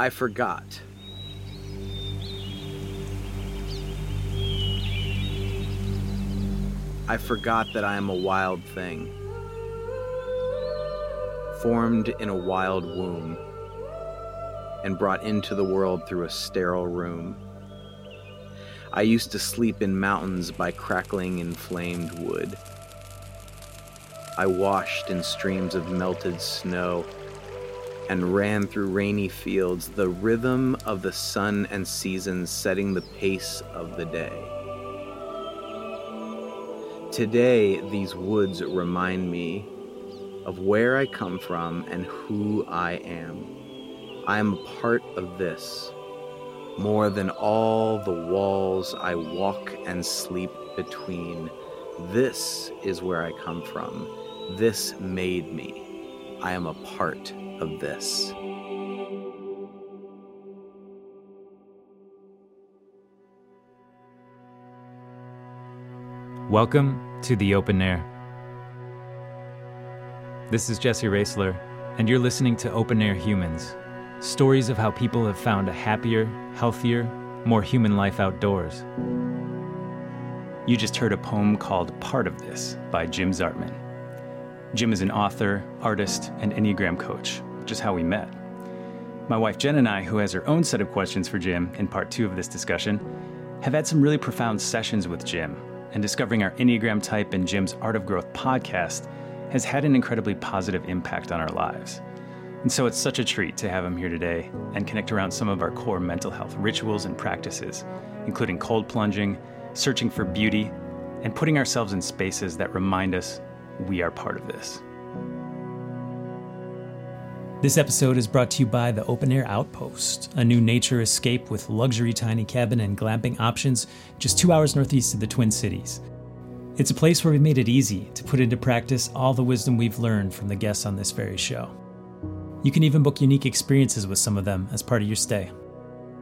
I forgot. I forgot that I am a wild thing, formed in a wild womb, and brought into the world through a sterile room. I used to sleep in mountains by crackling inflamed wood. I washed in streams of melted snow and ran through rainy fields, the rhythm of the sun and seasons setting the pace of the day. Today, these woods remind me of where I come from and who I am. I am a part of this, more than all the walls I walk and sleep between. This is where I come from. This made me. I am a part of this. Welcome to the open air. This is Jesse Raisler, and you're listening to Open Air Humans stories of how people have found a happier, healthier, more human life outdoors. You just heard a poem called Part of This by Jim Zartman. Jim is an author, artist, and Enneagram coach, is how we met. My wife Jen and I, who has her own set of questions for Jim in part two of this discussion, have had some really profound sessions with Jim, and discovering our Enneagram type and Jim's Art of Growth podcast has had an incredibly positive impact on our lives. And so it's such a treat to have him here today and connect around some of our core mental health rituals and practices, including cold plunging, searching for beauty, and putting ourselves in spaces that remind us we are part of this. This episode is brought to you by the Open Air Outpost, a new nature escape with luxury tiny cabin and glamping options just two hours northeast of the Twin Cities. It's a place where we made it easy to put into practice all the wisdom we've learned from the guests on this very show. You can even book unique experiences with some of them as part of your stay.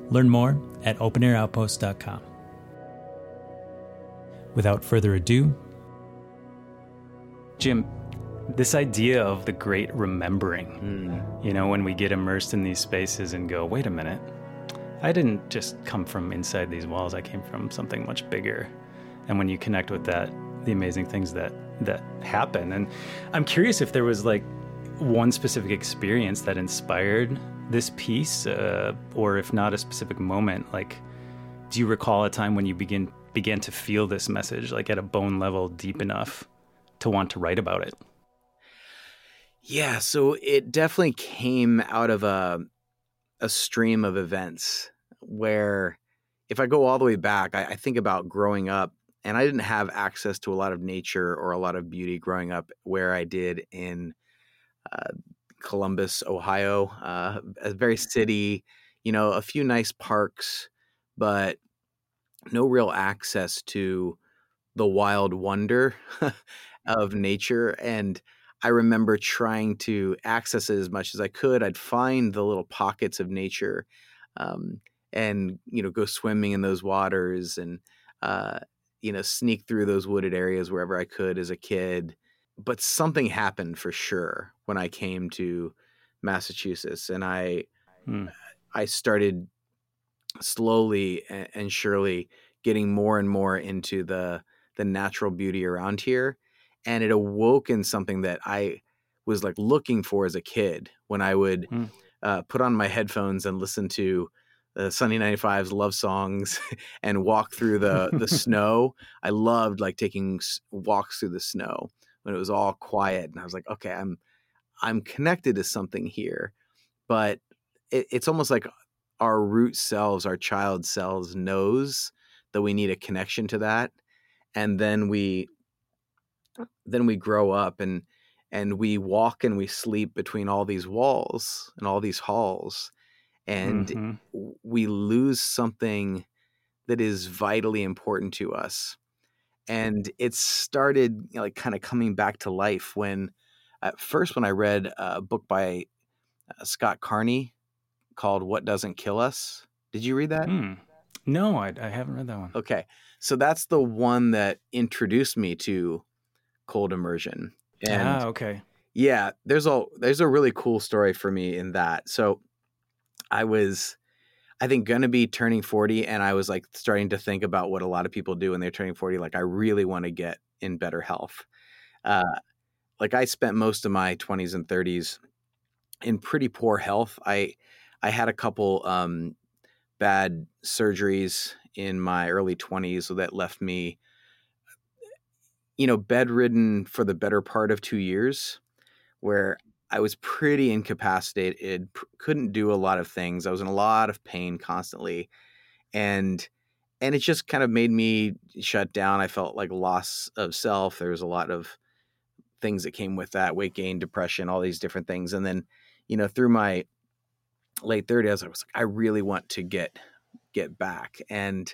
Learn more at openairoutpost.com. Without further ado, Jim, this idea of the great remembering, Mm. you know, when we get immersed in these spaces and go, wait a minute, I didn't just come from inside these walls, I came from something much bigger. And when you connect with that, the amazing things that that happen. And I'm curious if there was like one specific experience that inspired this piece, uh, or if not a specific moment, like do you recall a time when you begin began to feel this message like at a bone level deep enough to want to write about it? Yeah, so it definitely came out of a a stream of events where if I go all the way back, I, I think about growing up and I didn't have access to a lot of nature or a lot of beauty growing up where I did in uh, Columbus, Ohio, uh, a very city, you know, a few nice parks, but no real access to the wild wonder of nature. And I remember trying to access it as much as I could. I'd find the little pockets of nature um, and, you know, go swimming in those waters and, uh, you know, sneak through those wooded areas wherever I could as a kid. But something happened for sure when I came to Massachusetts and I, Hmm. I started slowly and surely getting more and more into the the natural beauty around here and it awoke in something that I was like looking for as a kid when I would Hmm. uh, put on my headphones and listen to uh, Sunny 95's love songs and walk through the the snow. I loved like taking s- walks through the snow when it was all quiet and I was like, okay, I'm I'm connected to something here, but it, it's almost like our root selves, our child selves knows that we need a connection to that, and then we then we grow up and and we walk and we sleep between all these walls and all these halls and Mhm. we lose something that is vitally important to us and it started you know, like kind of coming back to life when at first when i read a book by uh, scott carney called what doesn't kill us did you read that Hmm. No, I, I haven't read that one. okay so that's the one that introduced me to cold immersion and ah, okay. yeah there's a there's a really cool story for me in that so I was, I think, going to be turning 40. And I was like starting to think about what a lot of people do when they're turning 40. Like, I really want to get in better health. Uh, like, I spent most of my 20s and 30s in pretty poor health. I, I had a couple um, bad surgeries in my early 20s so that left me you know bedridden for the better part of 2 years where I was pretty incapacitated, couldn't do a lot of things. I was in a lot of pain constantly. And and it just kind of made me shut down. I felt like loss of self. There was a lot of things that came with that, weight gain, depression, all these different things. And then, you know, through my late 30s, I was like, I really want to get get back. And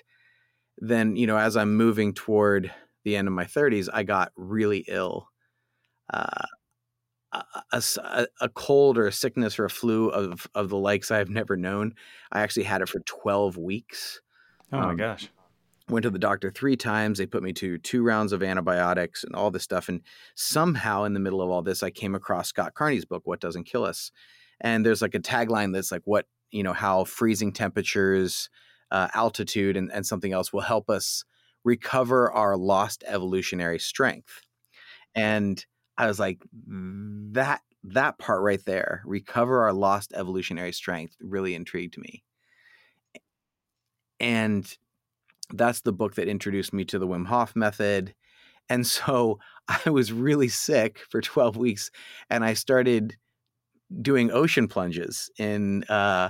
then, you know, as I'm moving toward the end of my 30s, I got really ill. Uh, a, a, a, cold or a sickness or a flu of of the likes I've never known. I actually had it for 12 weeks. Oh my um, gosh. Went to the doctor three times. They put me to two rounds of antibiotics and all this stuff. And somehow, in the middle of all this, I came across Scott Carney's book, What Doesn't Kill Us. And there's like a tagline that's like, what, you know, how freezing temperatures, uh, altitude, and, and something else will help us recover our lost evolutionary strength. And I was like, that that part right there, recover our lost evolutionary strength, really intrigued me. And that's the book that introduced me to the Wim Hof method. And so I was really sick for 12 weeks and I started doing ocean plunges in uh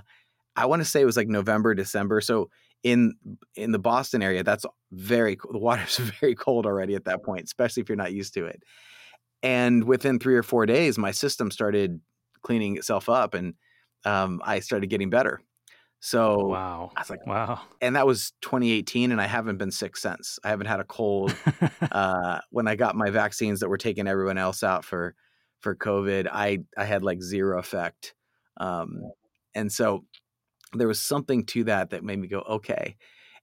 I want to say it was like November, December. So in in the Boston area, that's very the water's very cold already at that point, especially if you're not used to it. And within three or four days, my system started cleaning itself up and um, I started getting better. So wow, I was like, wow. And that was 2018, and I haven't been sick since. I haven't had a cold. uh, when I got my vaccines that were taking everyone else out for for COVID, I I had like zero effect. Um, and so there was something to that that made me go okay.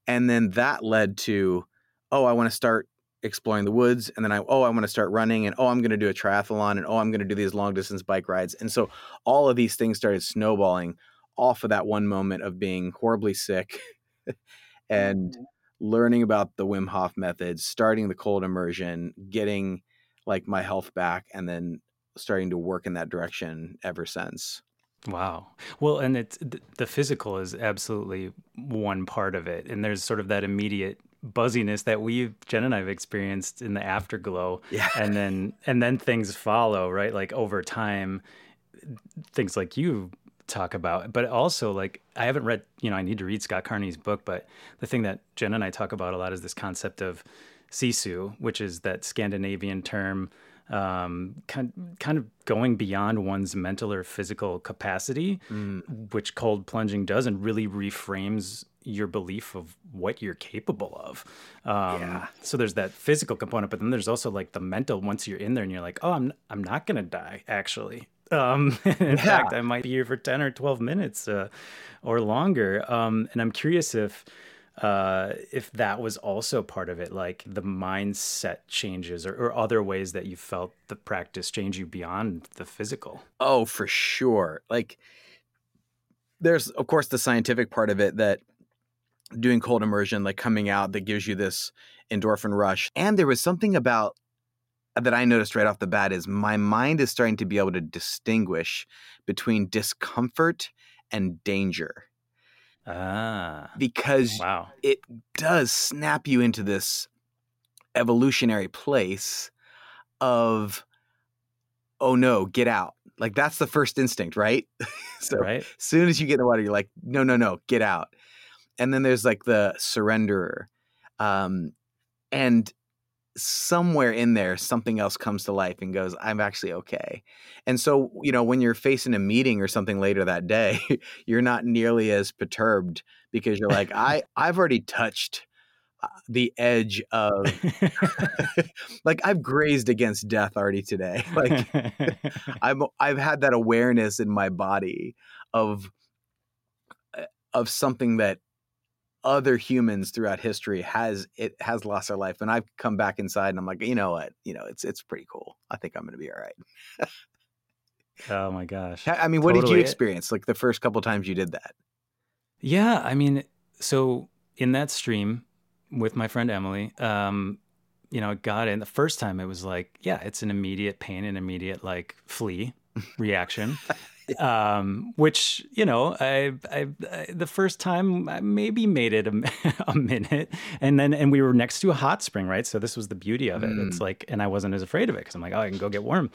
And then that led to, oh, I want to start exploring the woods and then I oh I want to start running and oh I'm going to do a triathlon and oh I'm going to do these long distance bike rides and so all of these things started snowballing off of that one moment of being horribly sick and mm-hmm. learning about the Wim Hof methods starting the cold immersion getting like my health back and then starting to work in that direction ever since Wow. Well, and it's the physical is absolutely one part of it. And there's sort of that immediate buzziness that we Jen and I've experienced in the afterglow. Yeah. And then and then things follow, right? Like over time, things like you talk about, but also like I haven't read, you know, I need to read Scott Carney's book, but the thing that Jen and I talk about a lot is this concept of sisu, which is that Scandinavian term um, kind kind of going beyond one's mental or physical capacity, mm. which cold plunging does, and really reframes your belief of what you're capable of. Um, yeah. So there's that physical component, but then there's also like the mental. Once you're in there, and you're like, oh, I'm I'm not gonna die actually. Um, in yeah. fact, I might be here for ten or twelve minutes uh, or longer. Um, and I'm curious if uh, if that was also part of it, like the mindset changes or, or, other ways that you felt the practice change you beyond the physical. Oh, for sure. Like, there's, of course, the scientific part of it that doing cold immersion, like coming out, that gives you this endorphin rush. And there was something about that I noticed right off the bat is my mind is starting to be able to distinguish between discomfort and danger. Ah. Because wow. it does snap you into this evolutionary place of oh no, get out. Like that's the first instinct, right? so right. as soon as you get in the water, you're like, no, no, no, get out. And then there's like the surrenderer. Um, and somewhere in there something else comes to life and goes i'm actually okay and so you know when you're facing a meeting or something later that day you're not nearly as perturbed because you're like i i've already touched uh, the edge of like I've grazed against death already today. Like I'm I've had that awareness in my body of uh, of something that other humans throughout history has it has lost their life and i've come back inside and i'm like you know what you know it's it's pretty cool i think i'm gonna be all right Oh my gosh. I mean, what did you experience like the first couple times you did that? Yeah, I mean, so in that stream with my friend Emily, um, you know, it got in the first time it was like, yeah, it's an immediate pain, an immediate like flee reaction. Um, which you know, I, I, I the first time I maybe made it a, a minute, and then and we were next to a hot spring, right? So this was the beauty of it. It's like, and I wasn't as afraid of it because I'm like, oh, I can go get warm,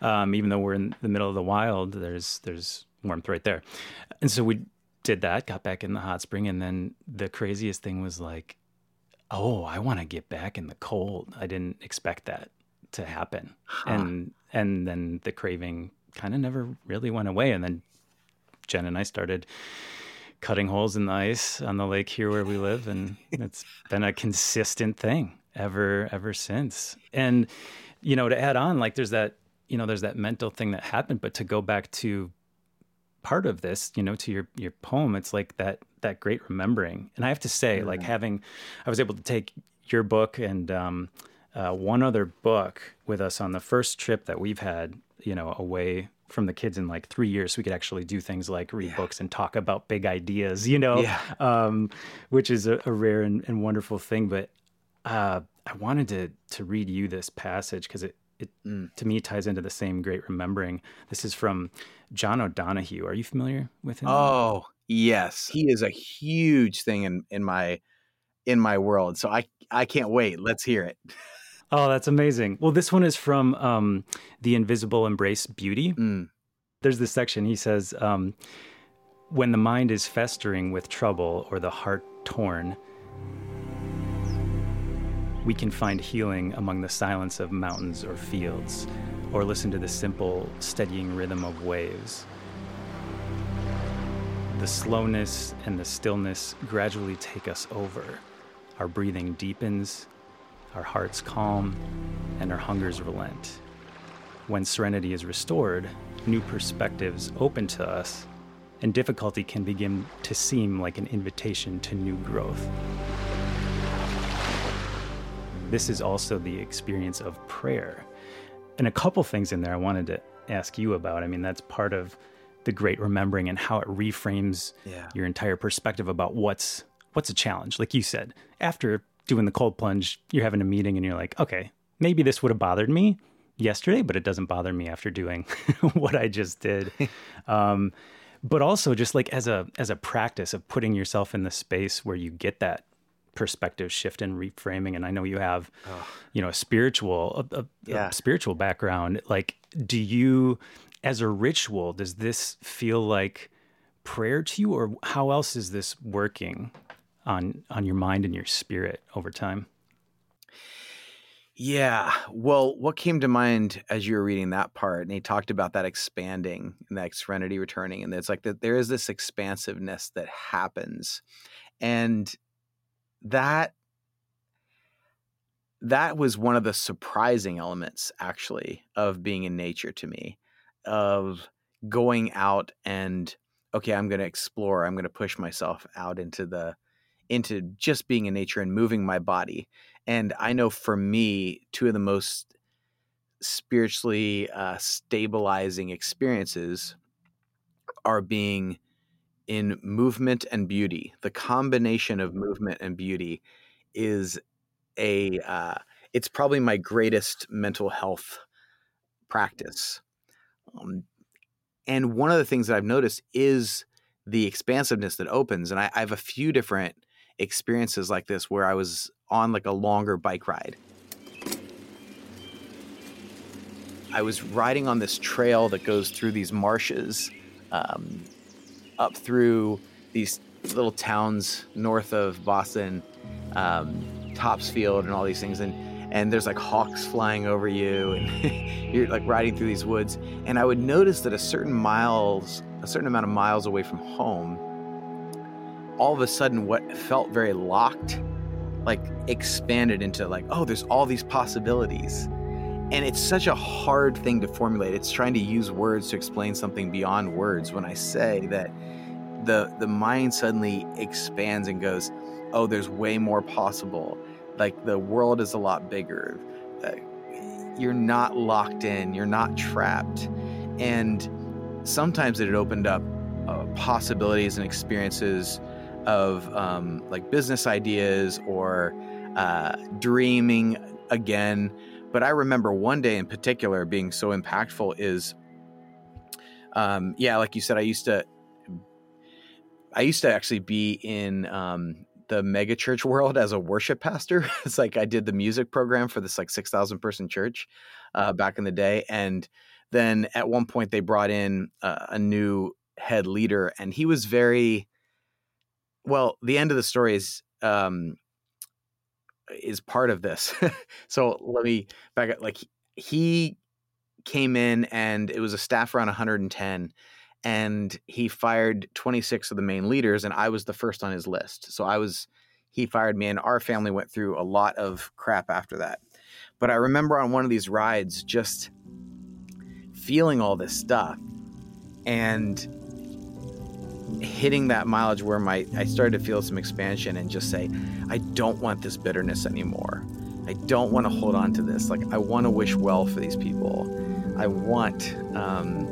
um, even though we're in the middle of the wild. There's there's warmth right there, and so we did that, got back in the hot spring, and then the craziest thing was like, oh, I want to get back in the cold. I didn't expect that to happen, and and then the craving kind of never really went away, and then Jen and I started cutting holes in the ice on the lake here where we live, and it's been a consistent thing ever ever since. And you know, to add on, like there's that you know there's that mental thing that happened, but to go back to part of this, you know, to your your poem, it's like that that great remembering. And I have to say, like having, I was able to take your book and um, uh, one other book with us on the first trip that we've had, you know, away from the kids in like three years. We could actually do things like read books and talk about big ideas, you know, Yeah. um, which is a, a rare and, and wonderful thing. But uh, I wanted to to read you this passage because it it to me ties into the same great remembering. This is from John O'Donohue. Are you familiar with him? Oh, yes. He is a huge thing in in my in my world. So I I can't wait. Let's hear it. Oh, that's amazing. Well, this one is from um, The Invisible Embrace Beauty. Mm. There's this section. He says, um, When the mind is festering with trouble or the heart torn, we can find healing among the silence of mountains or fields, or listen to the simple, steadying rhythm of waves. The slowness and the stillness gradually take us over. Our breathing deepens, our hearts calm, and our hungers relent. When serenity is restored, new perspectives open to us, and difficulty can begin to seem like an invitation to new growth. This is also the experience of prayer. And a couple things in there I wanted to ask you about. I mean, that's part of the great remembering and how it reframes Yeah. your entire perspective about what's what's a challenge. Like you said, after doing the cold plunge, you're having a meeting and you're like, okay, maybe this would have bothered me yesterday, but it doesn't bother me after doing what I just did. um, but also just like as a as a practice of putting yourself in the space where you get that perspective shift and reframing and i know you have you know a spiritual a, a, Yeah. a spiritual background like do you as a ritual does this feel like prayer to you or how else is this working on on your mind and your spirit over time? Yeah. Well, what came to mind as you were reading that part, and he talked about that expanding and that serenity returning, and it's like that there is this expansiveness that happens, and that that was one of the surprising elements actually of being in nature to me of going out and okay i'm going to explore. I'm going to push myself out into the into just being in nature and moving my body. And i know for me two of the most spiritually uh, stabilizing experiences are being in movement and beauty. The combination of movement and beauty is a uh, it's probably my greatest mental health practice. Um, and one of the things that i've noticed is the expansiveness that opens and I, I have a few different experiences like this where i was on like a longer bike ride i was riding on this trail that goes through these marshes um, up through these little towns north of boston um, Topsfield and all these things, and and there's like hawks flying over you, and you're like riding through these woods. And I would notice that a certain miles, a certain amount of miles away from home, all of a sudden, what felt very locked, like expanded into like, oh, there's all these possibilities. And it's such a hard thing to formulate. It's trying to use words to explain something beyond words. When I say that the the mind suddenly expands and goes, oh, there's way more possible. Like the world is a lot bigger. Uh, you're not locked in. You're not trapped. and sometimes it had opened up uh, possibilities and experiences of um, like business ideas or uh, dreaming again. But I remember one day in particular being so impactful is, um, yeah, like you said, I used to, I used to actually be in um, the megachurch world as a worship pastor. it's like I did the music program for this like six thousand person church uh, back in the day, and then at one point they brought in uh, a new head leader, and he was very well. The end of the story is um, is part of this. so let me back up. Like he came in, and it was a staff around 110, and he fired 26 of the main leaders, and I was the first on his list. So I was he fired me, and our family went through a lot of crap after that. But I remember on one of these rides just feeling all this stuff and hitting that mileage where my I started to feel some expansion and just say, I don't want this bitterness anymore. I don't want to hold on to this. Like I want to wish well for these people. I want um,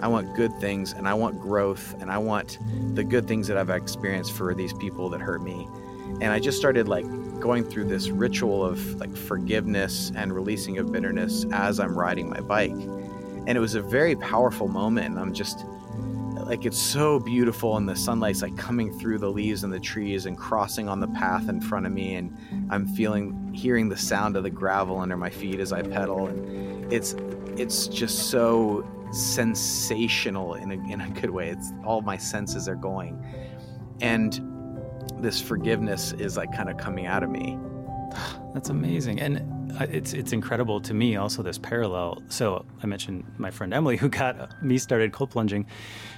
I want good things and I want growth and I want the good things that I've experienced for these people that hurt me. And I just started like going through this ritual of like forgiveness and releasing of bitterness as I'm riding my bike. And it was a very powerful moment. And I'm just like it's so beautiful and the sunlight's like coming through the leaves and the trees and crossing on the path in front of me and i'm feeling hearing the sound of the gravel under my feet as i pedal and it's it's just so sensational in a, in a good way. It's all my senses are going. And this forgiveness is like kind of coming out of me. That's amazing. And it's it's incredible to me also this parallel. So I mentioned my friend Emily who got me started cold plunging.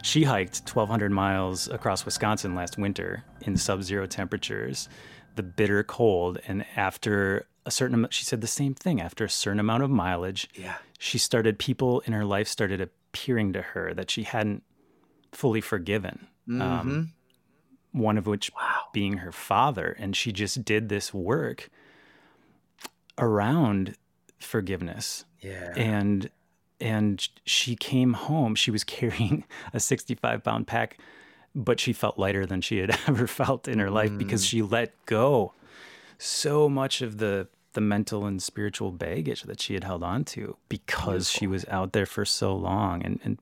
She hiked 1,200 miles across Wisconsin last winter in sub-zero temperatures, the bitter cold, and after a certain amount, she said the same thing. After a certain amount of mileage, yeah, she started people in her life started appearing to her that she hadn't fully forgiven. Um, mm-hmm. Um, one of which wow. being her father, and she just did this work around forgiveness. Yeah. And and she came home. She was carrying a 65 pound pack, but she felt lighter than she had ever felt in her life mm. because she let go so much of the the mental and spiritual baggage that she had held on to because Beautiful. she was out there for so long and and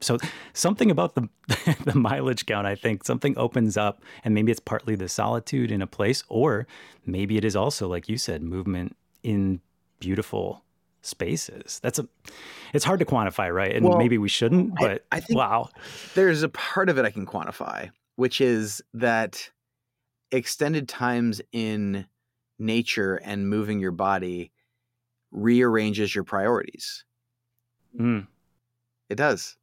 so something about the the mileage count i think something opens up and maybe it's partly the solitude in a place or maybe it is also like you said movement in beautiful spaces. That's a it's hard to quantify, right? And well, maybe we shouldn't, but I, I think wow. There's a part of it I can quantify, which is that extended times in nature and moving your body rearranges your priorities. Mm. It does.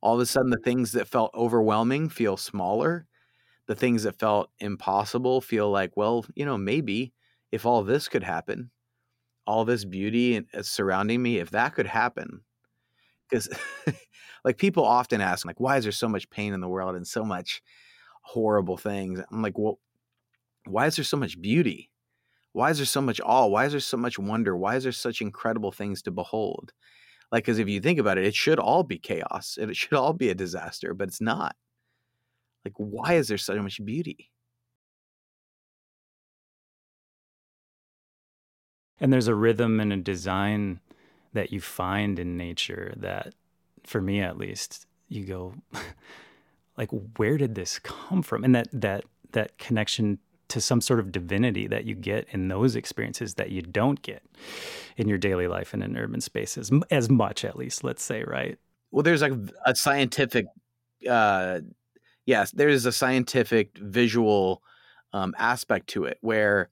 All of a sudden, the things that felt overwhelming feel smaller. The things that felt impossible feel like, well, you know, maybe if all this could happen, all this beauty uh, surrounding me, if that could happen, because like people often ask, like, why is there so much pain in the world and so much horrible things? I'm like, well, why is there so much beauty? Why is there so much awe? Why is there so much wonder? Why is there such incredible things to behold? Like, because if you think about it, it should all be chaos. It should all be a disaster, but it's not. Like, why is there so much beauty? And there's a rhythm and a design that you find in nature that for me at least you go like where did this come from? And that that that connection to some sort of divinity that you get in those experiences that you don't get in your daily life and in urban spaces as much at least let's say right? Well there's like a scientific uh yes there's a scientific visual um, aspect to it where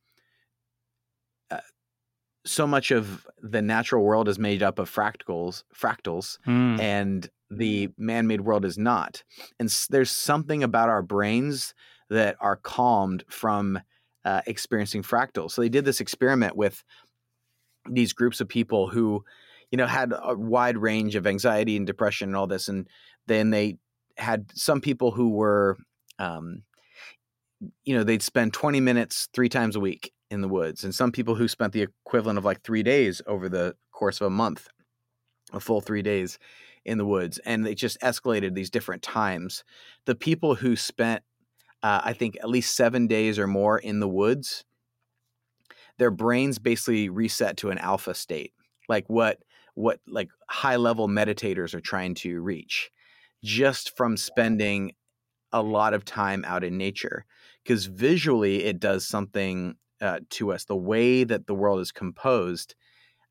so much of the natural world is made up of fractals, fractals, mm. and the man-made world is not. And there's something about our brains that are calmed from uh, experiencing fractals. So they did this experiment with these groups of people who, you know, had a wide range of anxiety and depression and all this, and then they had some people who were, um, you know, they'd spend 20 minutes three times a week in the woods, and some people who spent the equivalent of like three days over the course of a month. a full three days in the woods, and it just escalated these different times. The people who spent, uh, I think, at least seven days or more in the woods, their brains basically reset to an alpha state, like what what like high level meditators are trying to reach, just from spending a lot of time out in nature. Because visually, it does something uh, to us. The way that the world is composed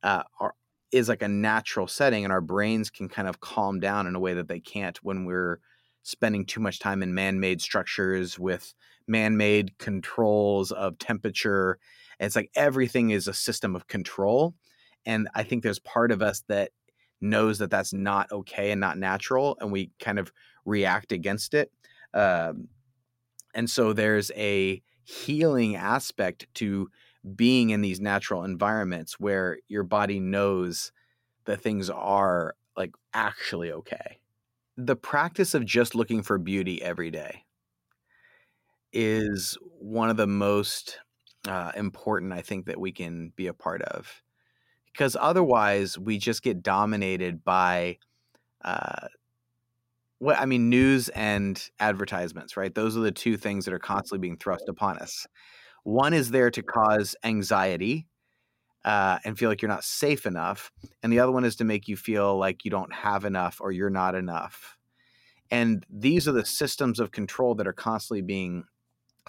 uh, are, is like a natural setting, and our brains can kind of calm down in a way that they can't when we're spending too much time in man-made structures with man-made controls of temperature. And it's like everything is a system of control, and I think there's part of us that knows that that's not okay and not natural, and we kind of react against it. Um, and so there's a healing aspect to being in these natural environments where your body knows that things are like actually okay. The practice of just looking for beauty every day is one of the most uh, important, I think, that we can be a part of. Because otherwise, we just get dominated by uh, what I mean, news and advertisements, right? Those are the two things that are constantly being thrust upon us. One is there to cause anxiety uh, and feel like you're not safe enough, and the other one is to make you feel like you don't have enough or you're not enough. And these are the systems of control that are constantly being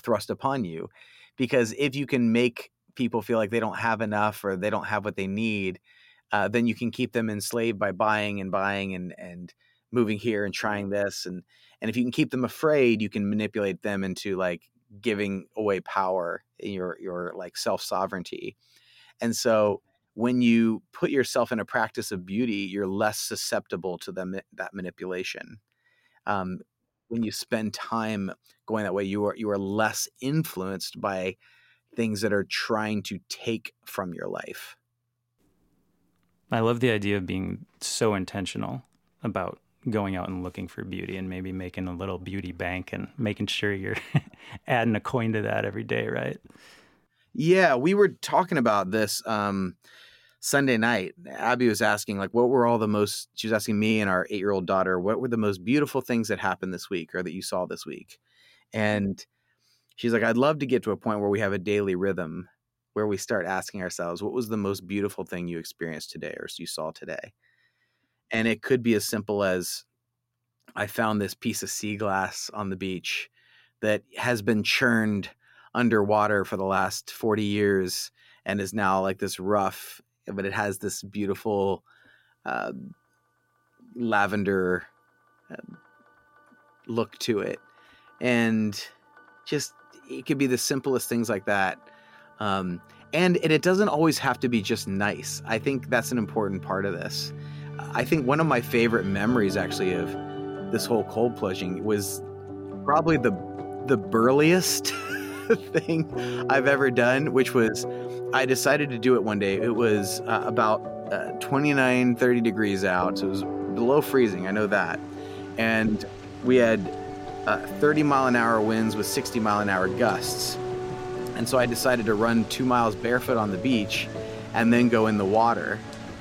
thrust upon you, because if you can make people feel like they don't have enough or they don't have what they need, uh, then you can keep them enslaved by buying and buying and and moving here and trying this and and if you can keep them afraid you can manipulate them into like giving away power in your your like self sovereignty and so when you put yourself in a practice of beauty you're less susceptible to them that manipulation. Um, when you spend time going that way you are you are less influenced by things that are trying to take from your life. I love the idea of being so intentional about going out and looking for beauty and maybe making a little beauty bank and making sure you're adding a coin to that every day, right? Yeah, we were talking about this um, Sunday night. Abby was asking, like, what were all the most, she was asking me and our eight year old daughter, what were the most beautiful things that happened this week or that you saw this week? And she's like, I'd love to get to a point where we have a daily rhythm where we start asking ourselves, what was the most beautiful thing you experienced today or you saw today? And it could be as simple as I found this piece of sea glass on the beach that has been churned underwater for the last 40 years and is now like this rough, but it has this beautiful uh, lavender uh, look to it. And just, it could be the simplest things like that. Um, and, and it doesn't always have to be just nice. I think that's an important part of this. I think one of my favorite memories actually of this whole cold plunging was probably the the burliest thing I've ever done, which was I decided to do it one day. It was uh, about uh, 29, 30 degrees out. So it was below freezing. I know that. And we had uh, 30 mile an hour winds with 60 mile an hour gusts. And so I decided to run two miles barefoot on the beach and then go in the water.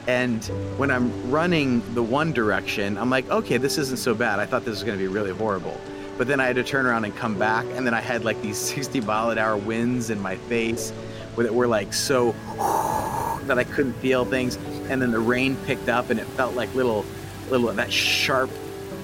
And when I'm running the one direction, I'm like, okay, this isn't so bad. I thought this was going to be really horrible. But then I had to turn around and come back, and then I had like these 60 mile an hour winds in my face that were like so that I couldn't feel things. And then the rain picked up, and it felt like little, little that sharp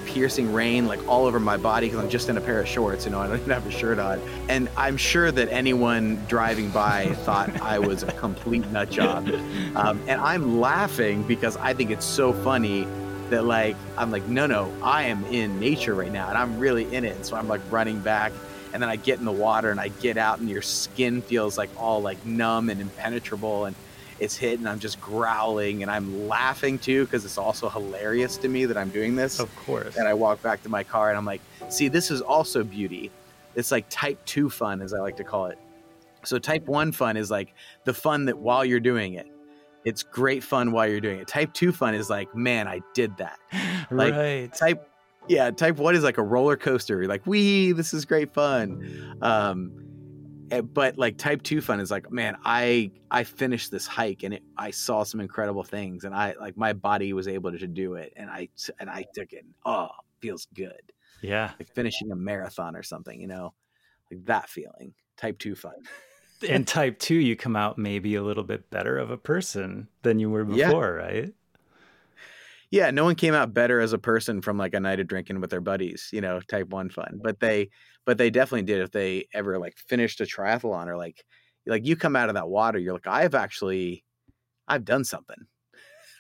piercing rain like all over my body because I'm just in a pair of shorts, you know, I don't even have a shirt on. And I'm sure that anyone driving by thought I was a complete nut job. Um, and I'm laughing because I think it's so funny that like I'm like, no, no, I am in nature right now and I'm really in it. And so I'm like running back and then I get in the water and I get out and your skin feels like all like numb and impenetrable and it's hit and I'm just growling and I'm laughing too because it's also hilarious to me that I'm doing this. Of course. And I walk back to my car and I'm like, see, this is also beauty. It's like type two fun, as I like to call it. So type one fun is like the fun that while you're doing it, it's great fun while you're doing it. Type two fun is like, man, I did that. Like right. type yeah, type one is like a roller coaster. You're like, wee, this is great fun. Um, Eh, but like type 2 fun is like man i i finished this hike and it, i saw some incredible things and i like my body was able to do it and i and i took it oh feels good. Yeah. Like finishing a marathon or something you know? Like that feeling. Type 2 fun. And type 2 you come out maybe a little bit better of a person than you were before yeah. right yeah no one came out better as a person from like a night of drinking with their buddies you know type 1 fun but they but they definitely did if they ever like finished a triathlon or like like you come out of that water you're like i've actually i've done something.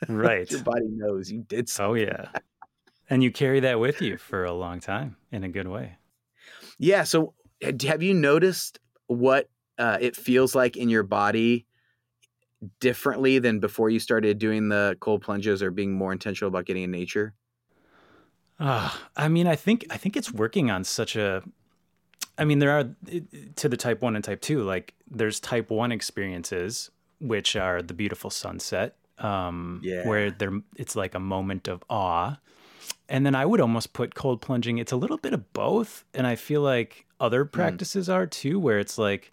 Right. your body knows you did something. oh yeah. And you carry that with you for a long time in a good way. Yeah so have you noticed what uh, it feels like in your body differently than before you started doing the cold plunges or being more intentional about getting in nature uh, i mean i think i think it's working on such a I mean, there are to the type one and type two. Like, there's type one experiences, which are the beautiful sunset, um, yeah. where there it's like a moment of awe. And then I would almost put cold plunging. It's a little bit of both, and I feel like other hmm. practices mm. are too, where it's like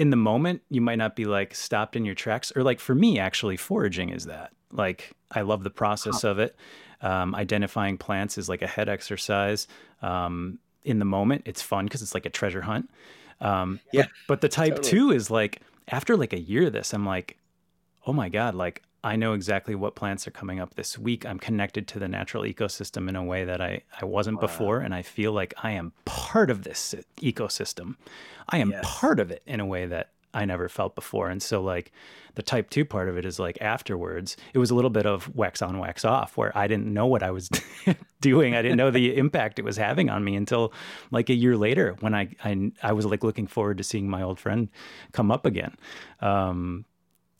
in the moment you might not be like stopped in your tracks, or like for me, actually, foraging is that. Like, I love the process of it. Um, identifying plants is like a head exercise. Um, in the moment, it's fun because it's like a treasure hunt. Um, yeah. But, but the type totally. two is like after like a year of this, I'm like, oh my god, like I know exactly what plants are coming up this week. I'm connected to the natural ecosystem in a way that I, I wasn't wow. before. And I feel like I am part of this ecosystem. I am yes. part of it in a way that I never felt before. And so, like, the type two part of it is like afterwards, it was a little bit of wax on, wax off, where I didn't know what I was doing. I didn't know the impact it was having on me until like a year later when I, I, I was like looking forward to seeing my old friend come up again. Um,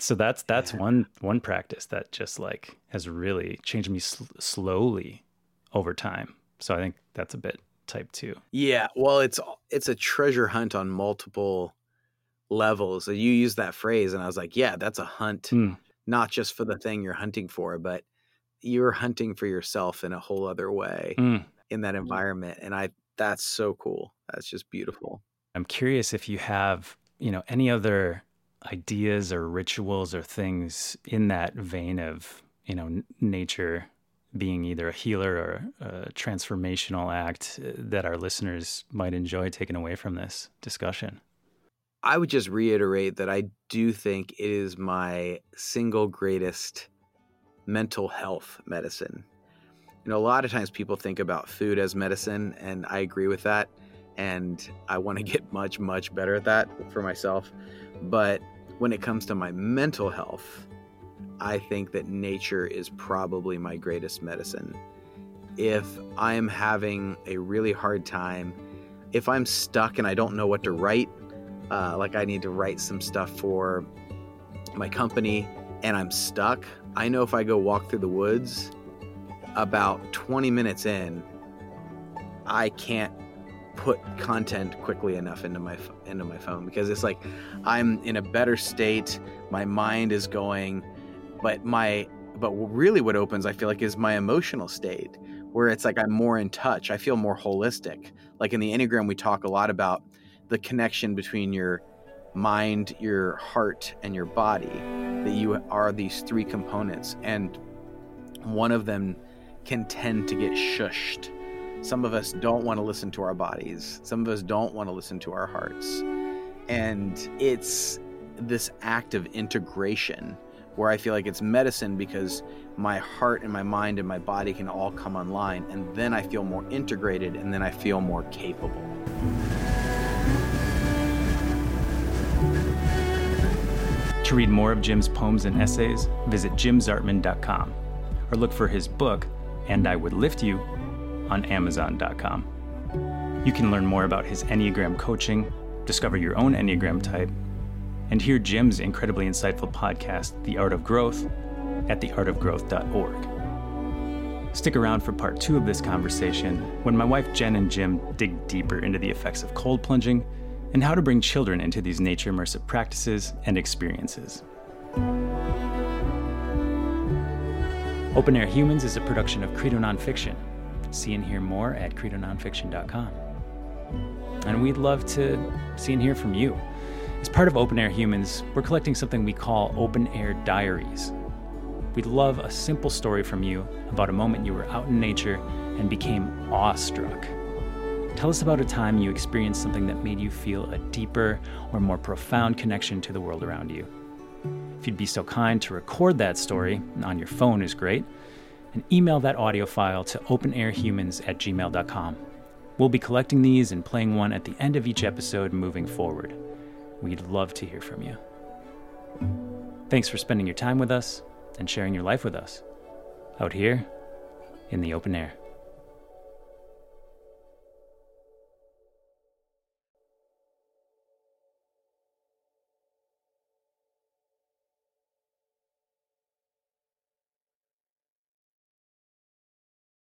so that's that's yeah. one one practice that just like has really changed me sl- slowly over time. So I think that's a bit type two. Yeah, well, it's it's a treasure hunt on multiple levels. So you use that phrase, and I was like, yeah, that's a hunt, mm. not just for the thing you're hunting for, but you're hunting for yourself in a whole other way mm. in that environment. And I, that's so cool. That's just beautiful. I'm curious if you have, you know, any other ideas or rituals or things in that vein of, you know, n- nature being either a healer or a transformational act uh, that our listeners might enjoy taking away from this discussion. I would just reiterate that I do think it is my single greatest mental health medicine. You know, a lot of times people think about food as medicine, and I agree with that. And I want to get much, much better at that for myself. But when it comes to my mental health, I think that nature is probably my greatest medicine. If I'm having a really hard time, if I'm stuck and I don't know what to write, uh, like I need to write some stuff for my company and I'm stuck, I know if I go walk through the woods, about 20 minutes in, I can't put content quickly enough into my into my phone because it's like I'm in a better state, my mind is going, but my but really what opens I feel like is my emotional state where it's like I'm more in touch. I feel more holistic. Like in the Enneagram we talk a lot about the connection between your mind, your heart, and your body. That you are these three components, and one of them can tend to get shushed. Some of us don't want to listen to our bodies, some of us don't want to listen to our hearts. And it's this act of integration where I feel like it's medicine because my heart and my mind and my body can all come online, and then I feel more integrated and then I feel more capable. To read more of Jim's poems and essays, visit jimzartman.com or look for his book, And I Would Lift You, on amazon.com. You can learn more about his Enneagram coaching, discover your own Enneagram type, and hear Jim's incredibly insightful podcast, The Art of Growth, at theartofgrowth.org. Stick around for part two of this conversation when my wife Jen and Jim dig deeper into the effects of cold plunging and how to bring children into these nature immersive practices and experiences. Open Air Humans is a production of Credo Nonfiction. See and hear more at credononfiction.com. And we'd love to see and hear from you. As part of Open Air Humans, we're collecting something we call Open Air Diaries. We'd love a simple story from you about a moment you were out in nature and became awestruck. Tell us about a time you experienced something that made you feel a deeper or more profound connection to the world around you. If you'd be so kind to record that story, on your phone is great, and email that audio file to openairhumans at gmail.com. We'll be collecting these and playing one at the end of each episode moving forward. We'd love to hear from you. Thanks for spending your time with us and sharing your life with us out here in the open air.